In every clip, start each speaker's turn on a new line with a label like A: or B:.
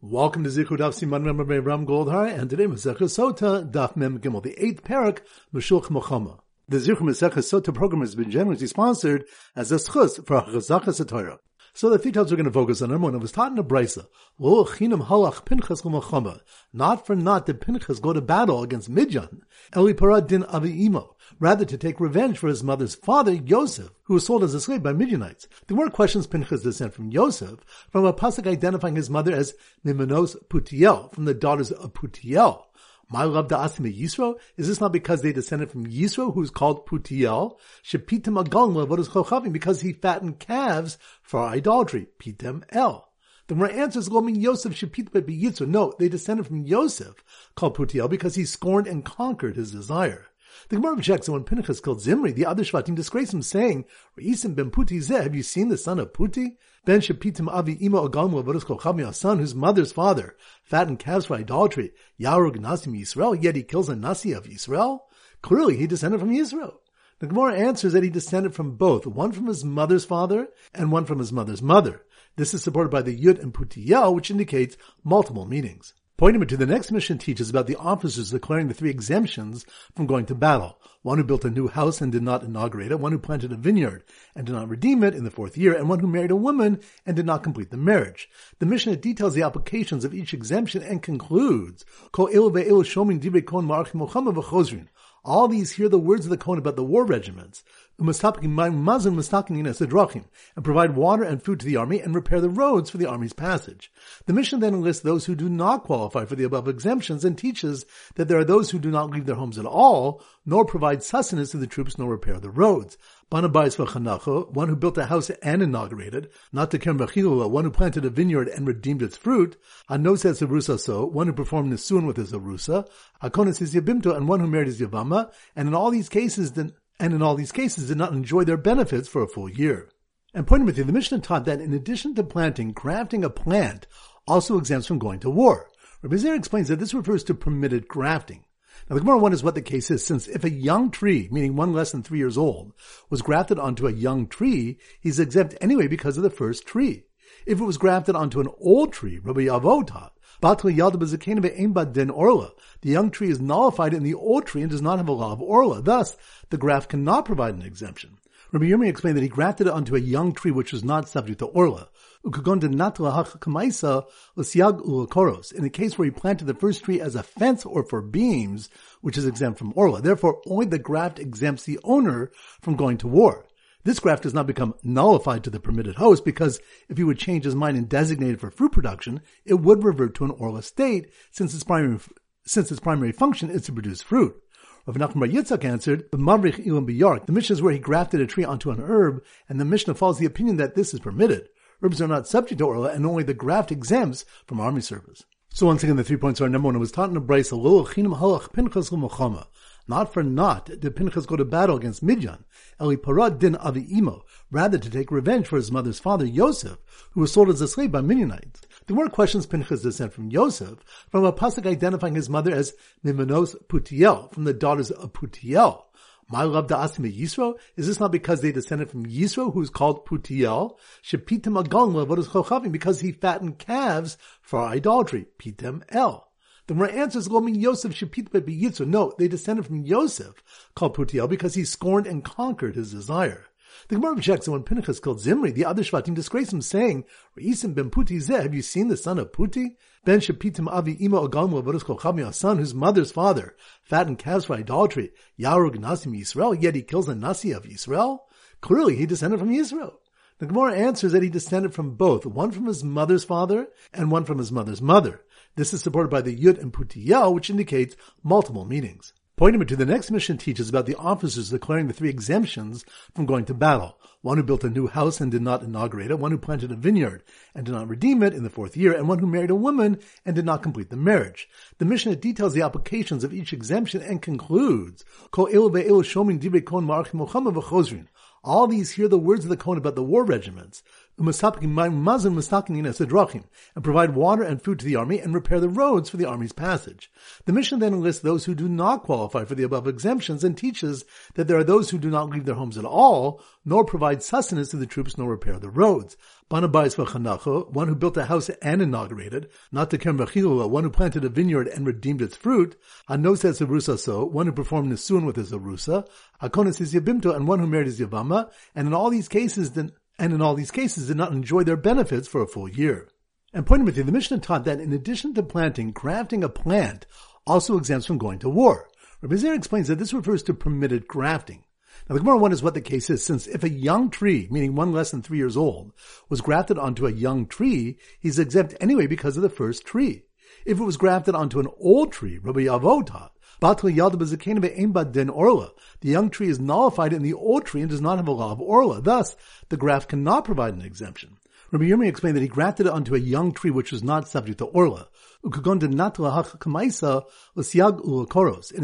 A: Welcome to Zichud Daf Siman Ram Goldhar, and today Masechah Sota Daf Mem Gimel, the eighth parak Meshulch Mochama. The Zichud Masechah Sota program has been generously sponsored as a schus for Chazachas Torah. So the details we're going to focus on. Number one, it was taught in a brisa. Not for naught did Pinchas go to battle against Midian. Eli Parad din Aviimo. Rather to take revenge for his mother's father, Yosef, who was sold as a slave by Midianites. The word questions Pinchas' descent from Yosef, from a pasuk identifying his mother as Miminos Putiel, from the daughters of Putiel. My love Asime Yisro? Is this not because they descended from Yisro, who is called Putiel? Shepitim what is chochavim, because he fattened calves for idolatry. Pitem el. The Gemara answers go mean Yosef Shepitim be Yitzro. No, they descended from Yosef, called Putiel, because he scorned and conquered his desire. The Gemara objects that when Pinchas killed Zimri, the other Shvatim disgraced him, saying, Reisim ben Puti zeh, have you seen the son of Puti? Ben Shapitim Avi Ima Agamu Avarusko a son whose mother's father fattened calves for idolatry, Yarug Nasim Yisrael, yet he kills a Nasi of Yisrael? Clearly he descended from Yisrael. The Gemara answers that he descended from both, one from his mother's father and one from his mother's mother. This is supported by the Yud and Putiyel, which indicates multiple meanings. Point number two, the next Mishnah teaches about the officers declaring the three exemptions from going to battle. One who built a new house and did not inaugurate it, one who planted a vineyard and did not redeem it in the fourth year, and one who married a woman and did not complete the marriage. The Mishnah details the applications of each exemption and concludes, all these hear the words of the Kohen about the war regiments, and provide water and food to the army and repair the roads for the army's passage. The Mishnah then lists those who do not qualify for the above exemptions and teaches that there are those who do not leave their homes at all, nor provide sustenance to the troops, nor repair the roads. One who built a house and inaugurated, not to Kerem one who planted a vineyard and redeemed its fruit, Anosas Arusa so, one who performed Nisun with his Arusa, Akonis is Yabimto, and one who married his Yavama, and in all these cases, then, and in all these cases did not enjoy their benefits for a full year. And pointing with you, the Mishnah taught that in addition to planting, grafting a plant also exempts from going to war. Rabbi explains that this refers to permitted grafting. Now the Gemara wonders what the case is, since if a young tree, meaning one less than three years old, was grafted onto a young tree, he's exempt anyway because of the first tree. If it was grafted onto an old tree, Rabbi Yavo taught, the young tree is nullified in the old tree and does not have a law of orla. Thus, the graft cannot provide an exemption. Rabbi Yirmi explained that he grafted it onto a young tree which was not subject to orla. In a case where he planted the first tree as a fence or for beams, which is exempt from orla. Therefore, only the graft exempts the owner from going to war. This graft does not become nullified to the permitted host because if he would change his mind and designate it for fruit production, it would revert to an orla state since its primary, since its primary function is to produce fruit. Rav Nachman Yitzchak answered. The Mishnah is where he grafted a tree onto an herb, and the Mishnah follows the opinion that this is permitted. Herbs are not subject to orla, and only the graft exempts from army service. So once again, the three points are number one. It was taught in a brayso, "Lo chinim halach pinchas Not for naught did Pinchas go to battle against Midian. Eli parad din avi imo, rather to take revenge for his mother's father Yosef, who was sold as a slave by Midianites. The Gemara questions Pinchas descent from Yosef, from a pasuk identifying his mother as Miminos Putiel, from the daughters of Putiel. My love Asime Yisro? Is this not because they descended from Yisro, who is called Putiel? Shepitim agalma what is chochavim, because he fattened calves for idolatry. Pitem el. The Gemara answers mean Yosef Shepitim be Yitzro. No, they descended from Yosef, called Putiel, because he scorned and conquered his desire. The Gemara objects that when Pinchas killed Zimri, the other Shvatim disgraced him, saying, Reisim ben Puti zeh, have you seen the son of Puti? Ben Shapitim Avi Ima Agamu Avarusko a son whose mother's father fattened calves for idolatry, Yarug Nasim Yisrael, yet he kills a Nasi of Yisrael? Clearly he descended from Yisrael. The Gemara answers that he descended from both, one from his mother's father and one from his mother's mother. This is supported by the Yud and Putiyel, which indicates multiple meanings. Point number two, the next Mishnah teaches about the officers declaring the three exemptions from going to battle. One who built a new house and did not inaugurate it, one who planted a vineyard and did not redeem it in the fourth year, and one who married a woman and did not complete the marriage. The Mishnah details the applications of each exemption and concludes, all these hear the words of the Kohen about the war regiments. And provide water and food to the army and repair the roads for the army's passage. The Mishnah then lists those who do not qualify for the above exemptions and teaches that there are those who do not leave their homes at all, nor provide sustenance to the troops, nor repair the roads. Banabais v'chanacho, one who built a house and inaugurated, not the Kermachilua, one who planted a vineyard and redeemed its fruit, Anosets Arusa so, one who performed Nisun with his Arusa, Akonis is Yabimto, and one who married his Yavama, and in all these cases, then and in all these cases did not enjoy their benefits for a full year. And pointing with you, the Mishnah taught that in addition to planting, grafting a plant also exempts from going to war. Rabbi explains that this refers to permitted grafting. Now the Gemara wonders what the case is, since if a young tree, meaning one less than three years old, was grafted onto a young tree, he's exempt anyway because of the first tree. If it was grafted onto an old tree, Rabbi Yavo taught, the young tree is nullified in the old tree and does not have a law of orla. Thus, the graft cannot provide an exemption. Rabbi Yirmi explained that he grafted it onto a young tree which was not subject to orla. In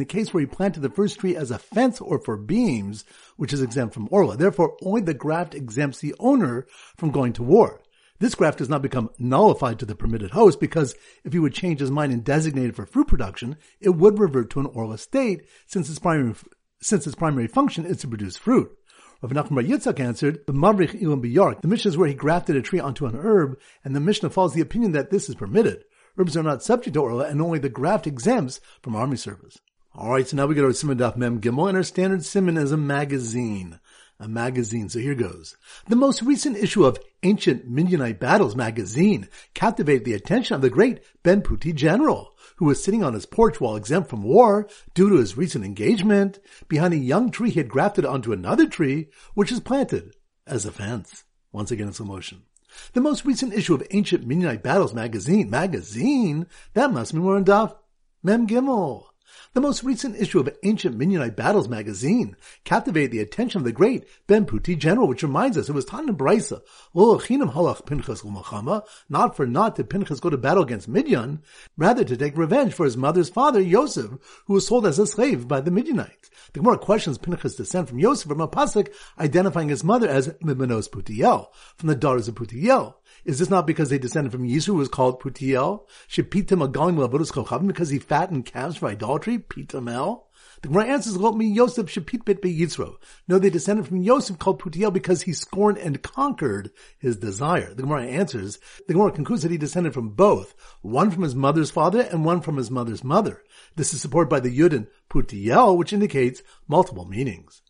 A: a case where he planted the first tree as a fence or for beams, which is exempt from orla. Therefore, only the graft exempts the owner from going to war. This graft does not become nullified to the permitted host because if he would change his mind and designate it for fruit production, it would revert to an orla state since its primary, since its primary function is to produce fruit. Rav Nachman Bar Yitzchak answered, the Mavrich Ilam Biyark, the Mishnah is where he grafted a tree onto an herb, and the Mishnah follows the opinion that this is permitted. Herbs are not subject to orla, and only the graft exempts from army service. Alright, so now we go to Siman Daf Mem Gimel, and our standard Siman is a magazine a magazine. So here goes. The most recent issue of Ancient Midianite Battles magazine captivated the attention of the great Ben Puti general, who was sitting on his porch while exempt from war due to his recent engagement behind a young tree he had grafted onto another tree, which is planted as a fence. Once again, it's a motion. The most recent issue of Ancient Midianite Battles magazine, magazine, that must be more in Daf Mem Gimel. The most recent issue of Ancient Midianite Battles magazine captivated the attention of the great Ben Puti general, which reminds us it was taught in Brisa, halach Pinchas not for naught did Pinchas go to battle against Midian, rather to take revenge for his mother's father, Yosef, who was sold as a slave by the Midianites. The Gemara questions Pinchas' descent from Yosef from a pasuk identifying his mother as Mimanos Putiel, from the daughters of Putiel. Is this not because they descended from Yisro, who was called Putiel? Shepitim agalim lavodus chochavim, because he fattened calves for idolatry? Pitamel? The Gemara answers, "Lot me Yosef shepit bit be Yitzro." No, they descended from Yosef called Putiel because he scorned and conquered his desire. The Gemara answers, the Gemara concludes that he descended from both, one from his mother's father and one from his mother's mother. This is supported by the Yudin Putiel, which indicates multiple meanings.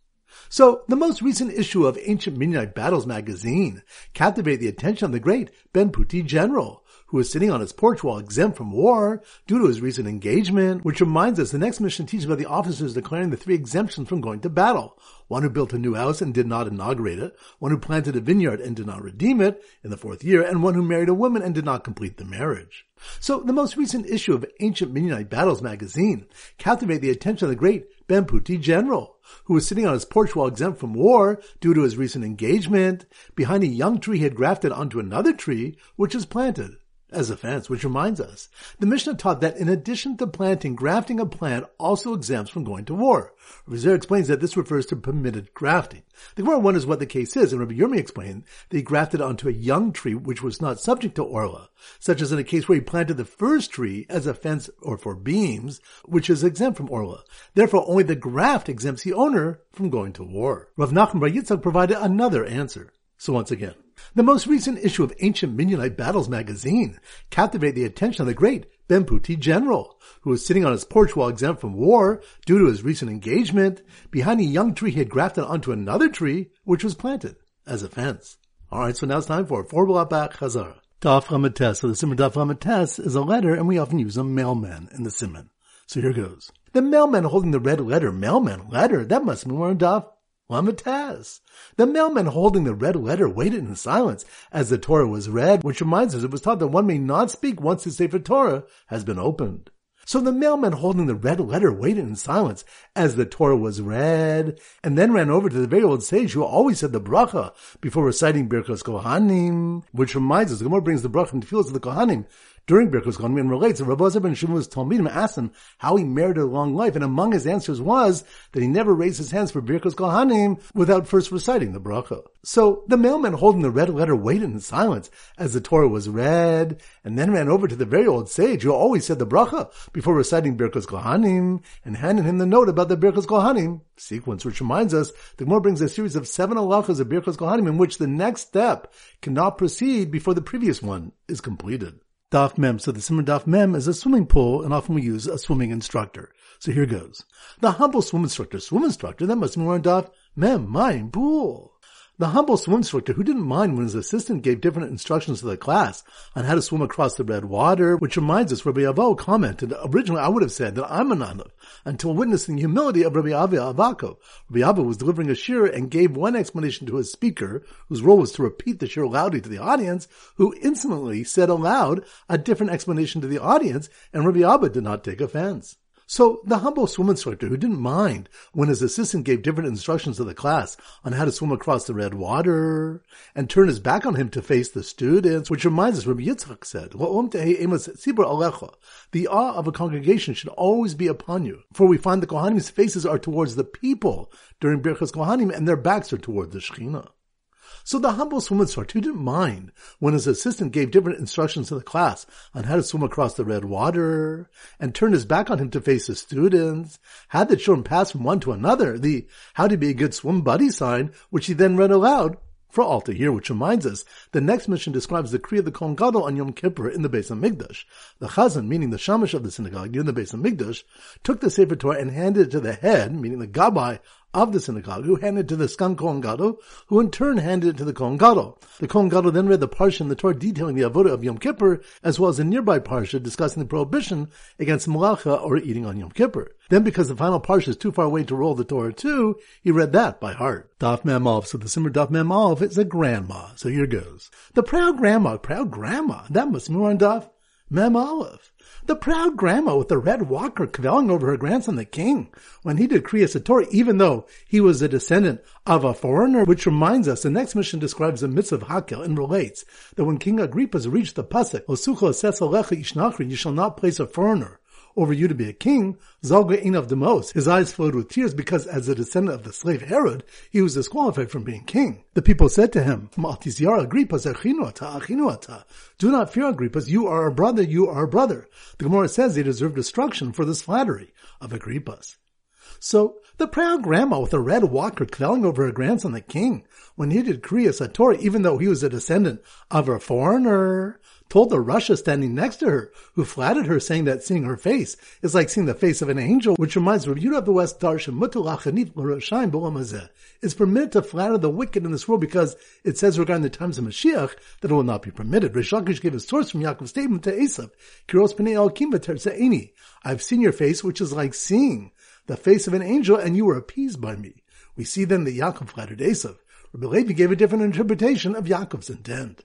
A: So, the most recent issue of Ancient Midianite Battles magazine captivated the attention of the great Ben Puti general, who was sitting on his porch while exempt from war due to his recent engagement, which reminds us the next Mishnah teaches about the officers declaring the three exemptions from going to battle. One who built a new house and did not inaugurate it, one who planted a vineyard and did not redeem it in the fourth year, and one who married a woman and did not complete the marriage. So the most recent issue of Ancient Midianite Battles magazine captivated the attention of the great Ben Puti general, who was sitting on his porch while exempt from war due to his recent engagement behind a young tree he had grafted onto another tree which was planted as a fence, which reminds us, the Mishnah taught that in addition to planting, grafting a plant also exempts from going to war. Rabbi explains that this refers to permitted grafting. The Gemara wonders what the case is, and Rabbi Yirmi explained that he grafted onto a young tree which was not subject to orla, such as in a case where he planted the first tree as a fence or for beams, which is exempt from orla. Therefore, only the graft exempts the owner from going to war. Rav Nachman Bar provided another answer. So once again, the most recent issue of Ancient Midianite Battles magazine captivated the attention of the great Ben Puti general, who was sitting on his porch while exempt from war due to his recent engagement behind a young tree he had grafted onto another tree which was planted as a fence. Alright, so now it's time for Four Back Chazara. Daf Lamed Tes. So the Siman Daf Lamed Tes is a letter and we often use a mailman in the Siman. So here goes. The mailman holding the red letter, mailman letter, that must we're in Daf Lamed Tes. The mailman holding the red letter waited in silence as the Torah was read, which reminds us it was taught that one may not speak once the Sefer Torah has been opened. So the mailman holding the red letter waited in silence as the Torah was read, and then ran over to the very old sage who always said the bracha before reciting Birkas Kohanim, which reminds us, the Gemara brings the bracha and feels of the Kohanim During Birkus Kohanim relates that Rabbi ben Shimon Talmidim asked him how he merited a long life, and among his answers was that he never raised his hands for Birkus Kohanim without first reciting the bracha. So the mailman holding the red letter waited in silence as the Torah was read, and then ran over to the very old sage who always said the bracha before reciting Birkus Kohanim, and handed him the note about the Birkus Kohanim sequence, which reminds us the Gemara brings a series of seven halachas of Birkus Kohanim in which the next step cannot proceed before the previous one is completed. Daf Mem. So the Siman Daf Mem is a swimming pool, and often we use a swimming instructor. So here goes. The humble swim instructor, swim instructor, that must be more on Daf Mem, mine, pool. The humble swim instructor who didn't mind when his assistant gave different instructions to the class on how to swim across the red water, which reminds us Rabbi Avo commented, originally I would have said that I'm a nanav, until witnessing the humility of Rabbi Avi Avako. Rabbi Avo was delivering a shiur and gave one explanation to his speaker, whose role was to repeat the shiur loudly to the audience, who instantly said aloud a different explanation to the audience, and Rabbi Abba did not take offense. So the humble swim instructor who didn't mind when his assistant gave different instructions to the class on how to swim across the red water and turned his back on him to face the students, which reminds us, Rabbi Yitzchak said, the awe of a congregation should always be upon you. For we find the Kohanim's faces are towards the people during Birchas Kohanim and their backs are toward the Shekhinah. So the humble swim instructor didn't mind when his assistant gave different instructions to the class on how to swim across the red water and turned his back on him to face the students, had the children pass from one to another, the how to be a good swim buddy sign, which he then read aloud for all to hear, which reminds us, the next Mishnah describes the Kriya of the Kohen Gadol on Yom Kippur in the Beis Hamikdash. The Chazan, meaning the Shamash of the synagogue in the Beis Hamikdash, took the Sefer Torah and handed it to the head, meaning the Gabbai of the synagogue, who handed it to the Segan Kohen Gadol, who in turn handed it to the Kohen Gadol. The Kohen Gadol then read the parsha in the Torah detailing the avodah of Yom Kippur, as well as a nearby parsha discussing the prohibition against malacha or eating on Yom Kippur. Then, because the final parsha is too far away to roll the Torah too, he read that by heart. Daf Mem So the Siman Daf Aleph is a grandma. So here goes. The proud grandma, proud grandma. That must be more on Daf Aleph. The proud grandma with the red walker cavelling over her grandson, the king, when he did Kriyas Torah, even though he was a descendant of a foreigner, which reminds us, the next Mishnah describes the mitzvah of Hakel and relates that when King Agrippa reached the pasuk, Osucho Alecha Ishnachri, you shall not place a foreigner over you to be a king, Zalga of the most. His eyes flowed with tears because as a descendant of the slave Herod, he was disqualified from being king. The people said to him, Do not fear Agrippas, you are our brother, you are our brother. The Gemara says they deserve destruction for this flattery of Agrippas. So the proud grandma with a red walker quelling over her grandson, the king, when he did Kriyas Torah, even though he was a descendant of a foreigner, told the rasha standing next to her, who flattered her, saying that seeing her face is like seeing the face of an angel, which reminds Rav Yudah of the West Darshan, Mutu is permitted to flatter the wicked in this world because it says regarding the times of Mashiach that it will not be permitted. Reish Lakish gave a source from Yaakov's statement to Esav, Kiros Pnei El I've seen your face, which is like seeing the face of an angel, and you were appeased by me. We see then that Yaakov flattered Esav. Rabbi Levi gave a different interpretation of Yaakov's intent.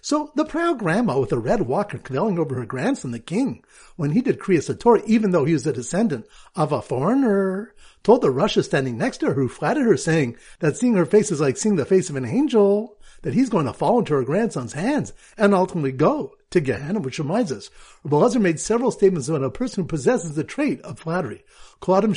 A: So the proud grandma with the red walker quelling over her grandson, the king, when he did Kriyas Torah, even though he was a descendant of a foreigner, told the rasha standing next to her who flattered her saying that seeing her face is like seeing the face of an angel, that he's going to fall into her grandson's hands and ultimately go to Gehenna, which reminds us, Rabbi made several statements about a person who possesses the trait of flattery. Anyone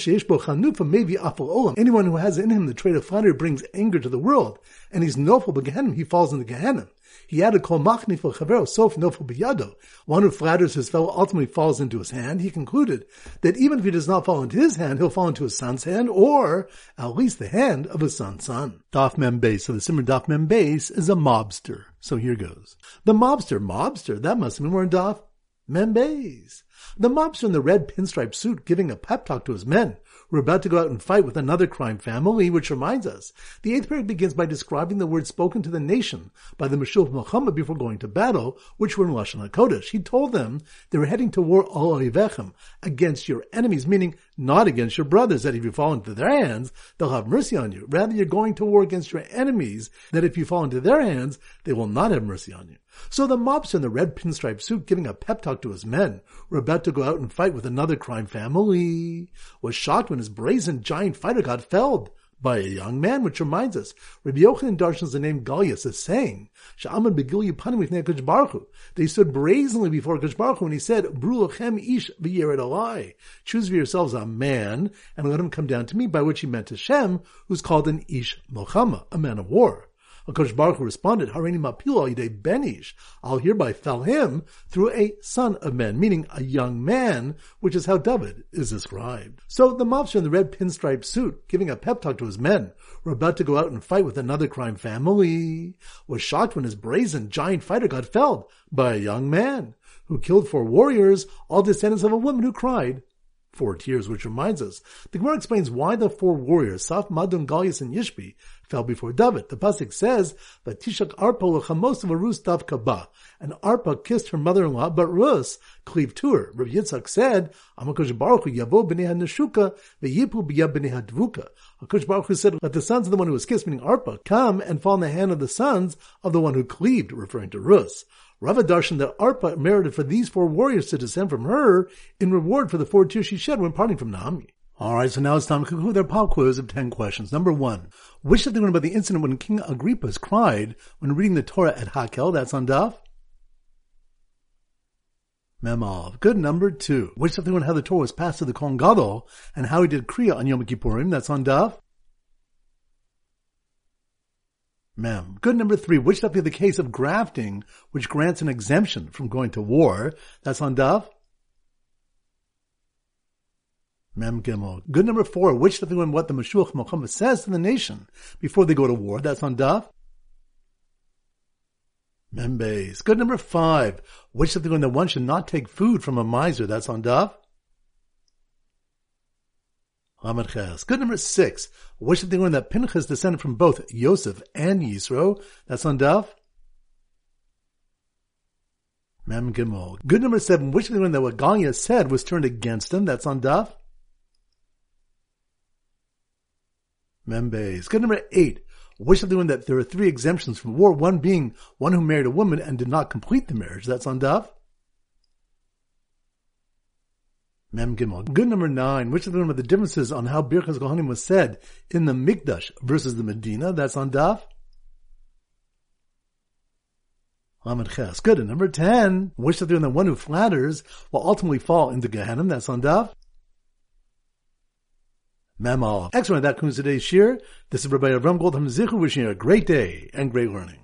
A: who has in him the trait of flattery brings anger to the world, and he's nofel Gehenna, he falls into Gehenna. He added, Kol for chavero, sof nofel biyado. One who flatters his fellow ultimately falls into his hand. He concluded that even if he does not fall into his hand, he'll fall into his son's hand, or at least the hand of his son's son. Daf mem beis. So the siman daf mem beis is a mobster. So here goes. The mobster, mobster, that must mean we're in daf mem beis. The mobster in the red pinstripe suit giving a pep talk to his men we're about to go out and fight with another crime family, which reminds us. The eighth period begins by describing the words spoken to the nation by the Mashuach Milchama before going to battle, which were in Lashon HaKodesh. He told them they were heading to war al against your enemies, meaning not against your brothers, that if you fall into their hands, they'll have mercy on you. Rather, you're going to war against your enemies, that if you fall into their hands, they will not have mercy on you. So the mobster in the red pinstripe suit giving a pep talk to his men were about to go out and fight with another crime family was shocked when his brazen giant fighter got felled by a young man, which reminds us, Rabbi Yochanan darshans the name Galias as saying, Sha'aman begil yipanim Baruch. They stood brazenly before Kodesh Hu, and he said, ish v'yeret alai. Choose for yourselves a man, and let him come down to me, by which he meant Hashem, who's called an ish mochama, a man of war. HaKadosh Baruch Hu responded, Harini mapilo yidei benish. I'll hereby fell him through a son of men, meaning a young man, which is how David is described. So the mobster in the red pinstripe suit, giving a pep talk to his men, were about to go out and fight with another crime family, was shocked when his brazen giant fighter got felled by a young man who killed four warriors, all descendants of a woman who cried, four tears, which reminds us. The Gemara explains why the four warriors, Saf, Madun, Galias, and Yishbi, fell before David. The Pasuk says, that Tishak Arpa l'chamos Rus dav kaba. And Arpa kissed her mother-in-law, but Rus cleaved to her. Rabbi Yitzchak said, Amakosh Baruch Hu yavo b'nei ha-neshuka v'yipu b'yab b'nei ha-dvuka. Akash Baruch Hu said, let the sons of the one who was kissed, meaning Arpa, come and fall in the hand of the sons of the one who cleaved, referring to Rus. Rava Darshan that Arpa merited for these four warriors to descend from her in reward for the four tears she shed when parting from Naomi. Alright, so now it's time to conclude our pop quiz of 10 questions. Number one, which of the about the incident when King Agrippas cried when reading the Torah at Hakel? That's on Daf. Memov. Good number two. Which of the how the Torah was passed to the Kohen and how he did Kriya on Yom Kippurim? That's on Daf. Mem. Good number three, which stuff is the case of grafting, which grants an exemption from going to war? That's on Daf. Mem Gimel. Good number four, which stuff when what the Mashuach Milchama says to the nation before they go to war? That's on Daf. Membes. Good number five, which stuff when that one should not take food from a miser? That's on Daf. Lamed Good number six. What should they learn that Pinchas descended from both Yosef and Yisro? That's on Daf. Mem Gimel. Good number seven. Which should they learn that what Galia said was turned against him? That's on Daf. Membeis. Good number eight. Which of the learn that there are three exemptions from war? One being one who married a woman and did not complete the marriage. That's on Daf. Mem Gimel. Good number nine, which of them are the differences on how Birchas Kohanim was said in the Mikdash versus the Medina? That's on Daf. Lamed Ches. Good. And number 10, which of them the one who flatters will ultimately fall into Gehenna? That's on Daf. Mem Excellent. That concludes today's shiur. This is Rabbi Avram Goldhar Zichu wishing you a great day and great learning.